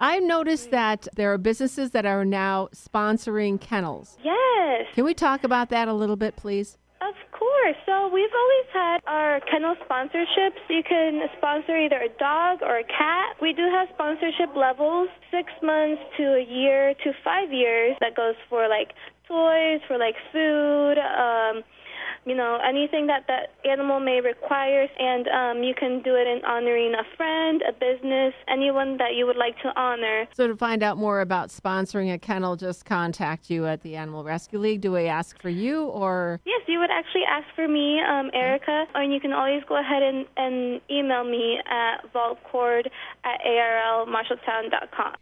I noticed that there are businesses that are now sponsoring kennels. Yes. Can we talk about that a little bit, please? Of course. So we've always had our kennel sponsorships. You can sponsor either a dog or a cat. We do have sponsorship levels, six months to a year to five years. That goes for like toys, for like food. Um, you know, anything that that animal may require, and um, you can do it in honoring a friend, a business, anyone that you would like to honor. So, to find out more about sponsoring a kennel, just contact you at the Animal Rescue League. Do we ask for you or? Yes, you would actually ask for me, um, Erica, and you can always go ahead and, and email me at vaultcord at arlmarshalltown.com.